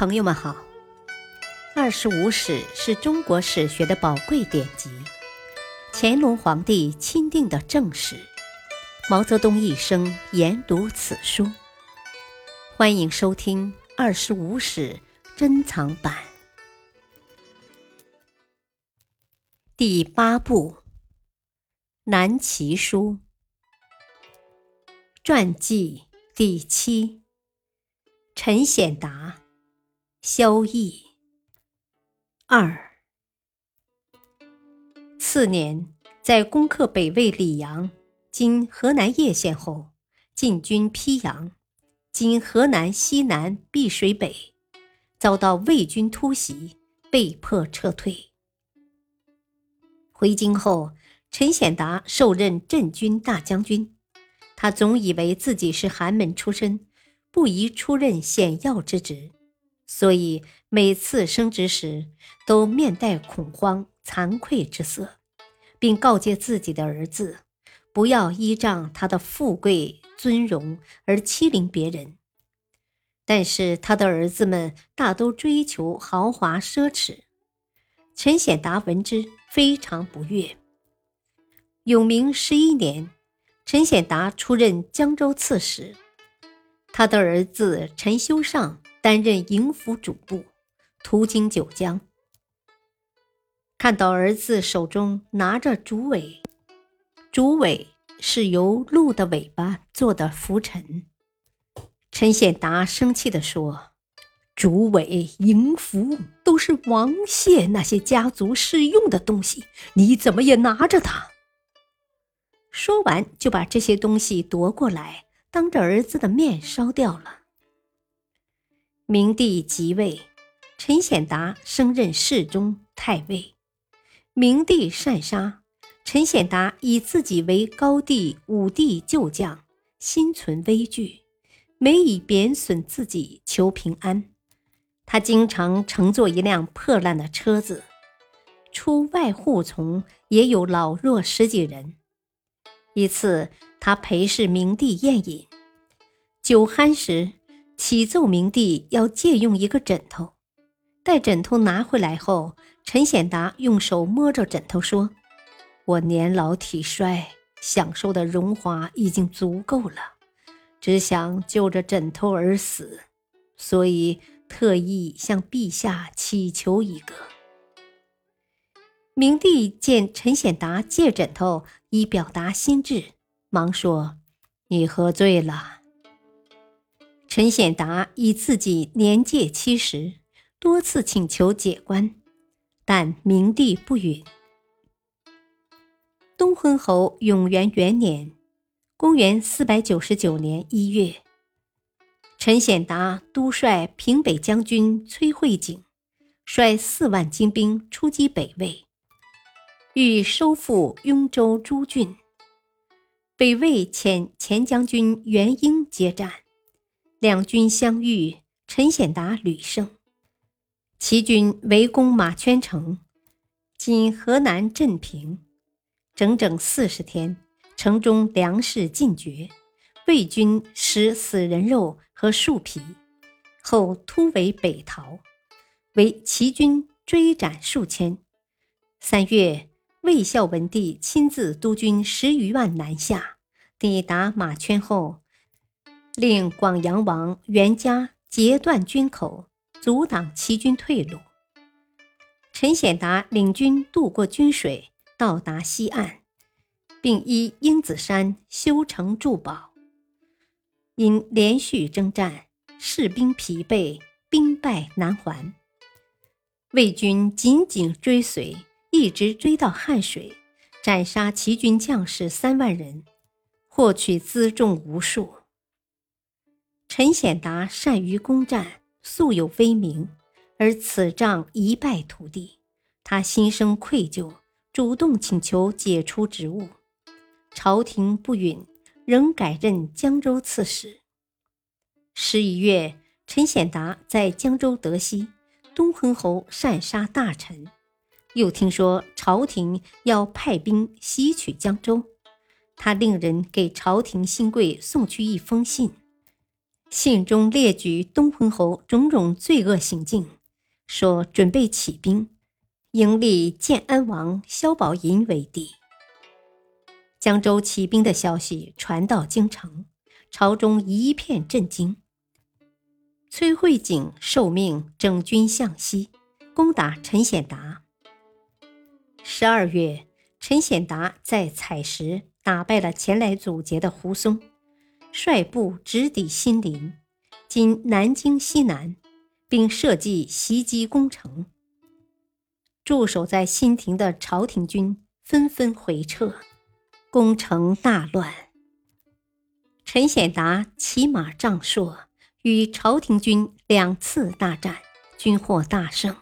朋友们好，《二十五史》是中国史学的宝贵典籍，乾隆皇帝钦定的正史，毛泽东一生研读此书。欢迎收听《二十五史》珍藏版第八部《南齐书》传记第七，陈显达。萧绎二。次年，在攻克北魏李阳（今河南叶县）后，进军邳阳（今河南西南溧水北），遭到魏军突袭，被迫撤退。回京后，陈显达受任镇军大将军。他总以为自己是寒门出身，不宜出任显要之职。所以每次升职时，都面带恐慌、惭愧之色，并告诫自己的儿子，不要依仗他的富贵尊荣而欺凌别人。但是他的儿子们大都追求豪华奢侈，陈显达闻之非常不悦。永明十一年，陈显达出任江州刺史，他的儿子陈修尚。担任营府主簿，途经九江，看到儿子手中拿着竹尾，竹尾是由鹿的尾巴做的拂尘。陈显达生气地说：“竹尾、营符都是王谢那些家族使用的东西，你怎么也拿着它？”说完，就把这些东西夺过来，当着儿子的面烧掉了。明帝即位，陈显达升任侍中、太尉。明帝擅杀，陈显达以自己为高帝、武帝旧将，心存危惧，每以贬损自己求平安。他经常乘坐一辆破烂的车子，出外护从也有老弱十几人。一次，他陪侍明帝宴饮，酒酣时。启奏明帝要借用一个枕头，待枕头拿回来后，陈显达用手摸着枕头说：“我年老体衰，享受的荣华已经足够了，只想就着枕头而死，所以特意向陛下祈求一个。”明帝见陈显达借枕头以表达心志，忙说：“你喝醉了。”陈显达以自己年届七十，多次请求解官，但明帝不允。东昏侯永元元年（公元四百九十九年一月），陈显达督率平北将军崔慧景，率四万精兵出击北魏，欲收复雍州诸郡。北魏遣前将军元婴接战。两军相遇，陈显达屡胜。齐军围攻马圈城（今河南镇平），整整四十天，城中粮食尽绝，魏军食死人肉和树皮，后突围北逃，为齐军追斩数千。三月，魏孝文帝亲自督军十余万南下，抵达马圈后。令广阳王元嘉截断军口，阻挡齐军退路。陈显达领军渡过军水，到达西岸，并依英子山修城筑堡。因连续征战，士兵疲惫，兵败难还。魏军紧紧追随，一直追到汉水，斩杀齐军将士三万人，获取辎重无数。陈显达善于攻战，素有威名，而此仗一败涂地，他心生愧疚，主动请求解除职务。朝廷不允，仍改任江州刺史。十一月，陈显达在江州得悉东昏侯擅杀大臣，又听说朝廷要派兵袭取江州，他令人给朝廷新贵送去一封信。信中列举东昏侯种种罪恶行径，说准备起兵，迎立建安王萧宝寅为帝。江州起兵的消息传到京城，朝中一片震惊。崔慧景受命整军向西，攻打陈显达。十二月，陈显达在采石打败了前来阻截的胡松，率部直抵新林（今南京西南），并设计袭击攻城。驻守在新亭的朝廷军纷纷回撤，攻城大乱。陈显达骑马仗硕。与朝廷军两次大战，均获大胜。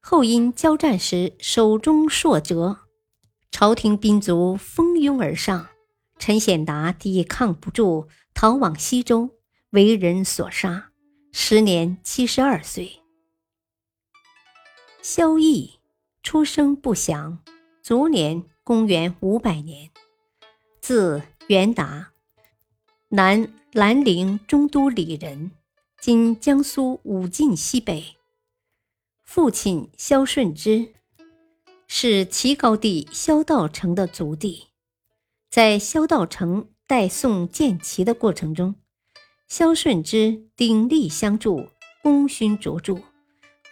后因交战时手中槊折，朝廷兵卒蜂拥而上，陈显达抵抗不住，逃往西周，为人所杀，时年七十二岁。萧绎出生不详，卒年公元五百年，字元达，南。兰陵中都里人，今江苏武进西北。父亲萧顺之是齐高帝萧道成的族弟，在萧道成代宋建齐的过程中，萧顺之鼎力相助，功勋卓著，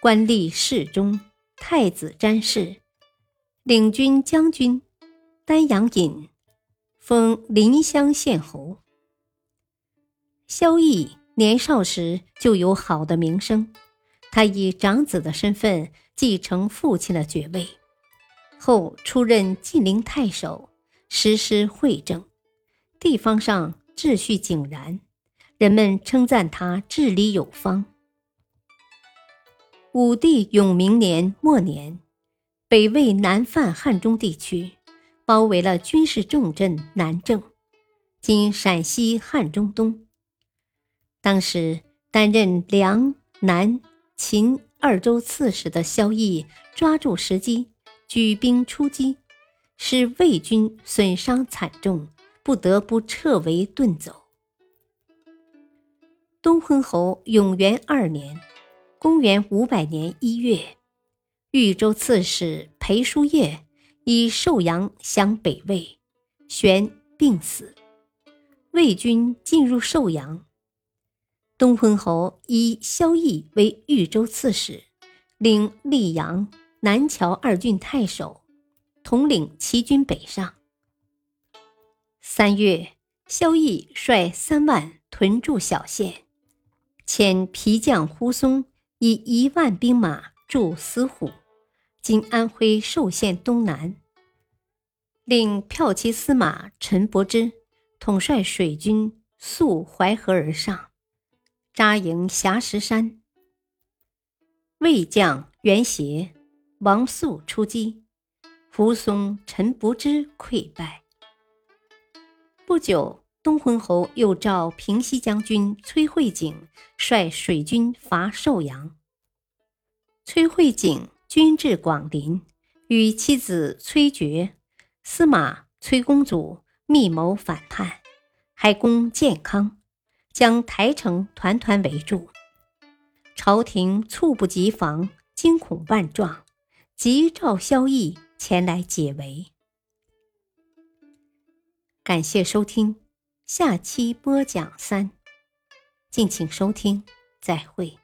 官吏侍中、太子詹事、领军将军、丹阳尹，封临湘县侯。萧绎年少时就有好的名声，他以长子的身份继承父亲的爵位，后出任晋陵太守，实施惠政，地方上秩序井然，人们称赞他治理有方。武帝永明年末年，北魏南犯汉中地区，包围了军事重镇南郑，今陕西汉中东。当时担任梁、南、秦二州刺史的萧绎抓住时机，举兵出击，使魏军损伤惨重，不得不撤围遁走。东昏侯永元二年（公元五百年一月），豫州刺史裴叔业以寿阳降北魏，玄病死，魏军进入寿阳。东昏侯以萧绎为豫州刺史，领溧阳、南谯二郡太守，统领齐军北上。三月，萧绎率三万屯驻小县，遣皮将胡松以一万兵马驻司虎（今安徽寿县东南），令骠骑司马陈伯之统帅水军溯淮河而上。扎营霞石山，魏将袁协、王肃出击，蒲松、陈伯之溃败。不久，东昏侯又召平西将军崔慧景率水军伐寿阳。崔慧景军至广陵，与妻子崔珏、司马崔公祖密谋反叛，还攻建康。将台城团团围住，朝廷猝不及防，惊恐万状，急召萧绎前来解围。感谢收听，下期播讲三，敬请收听，再会。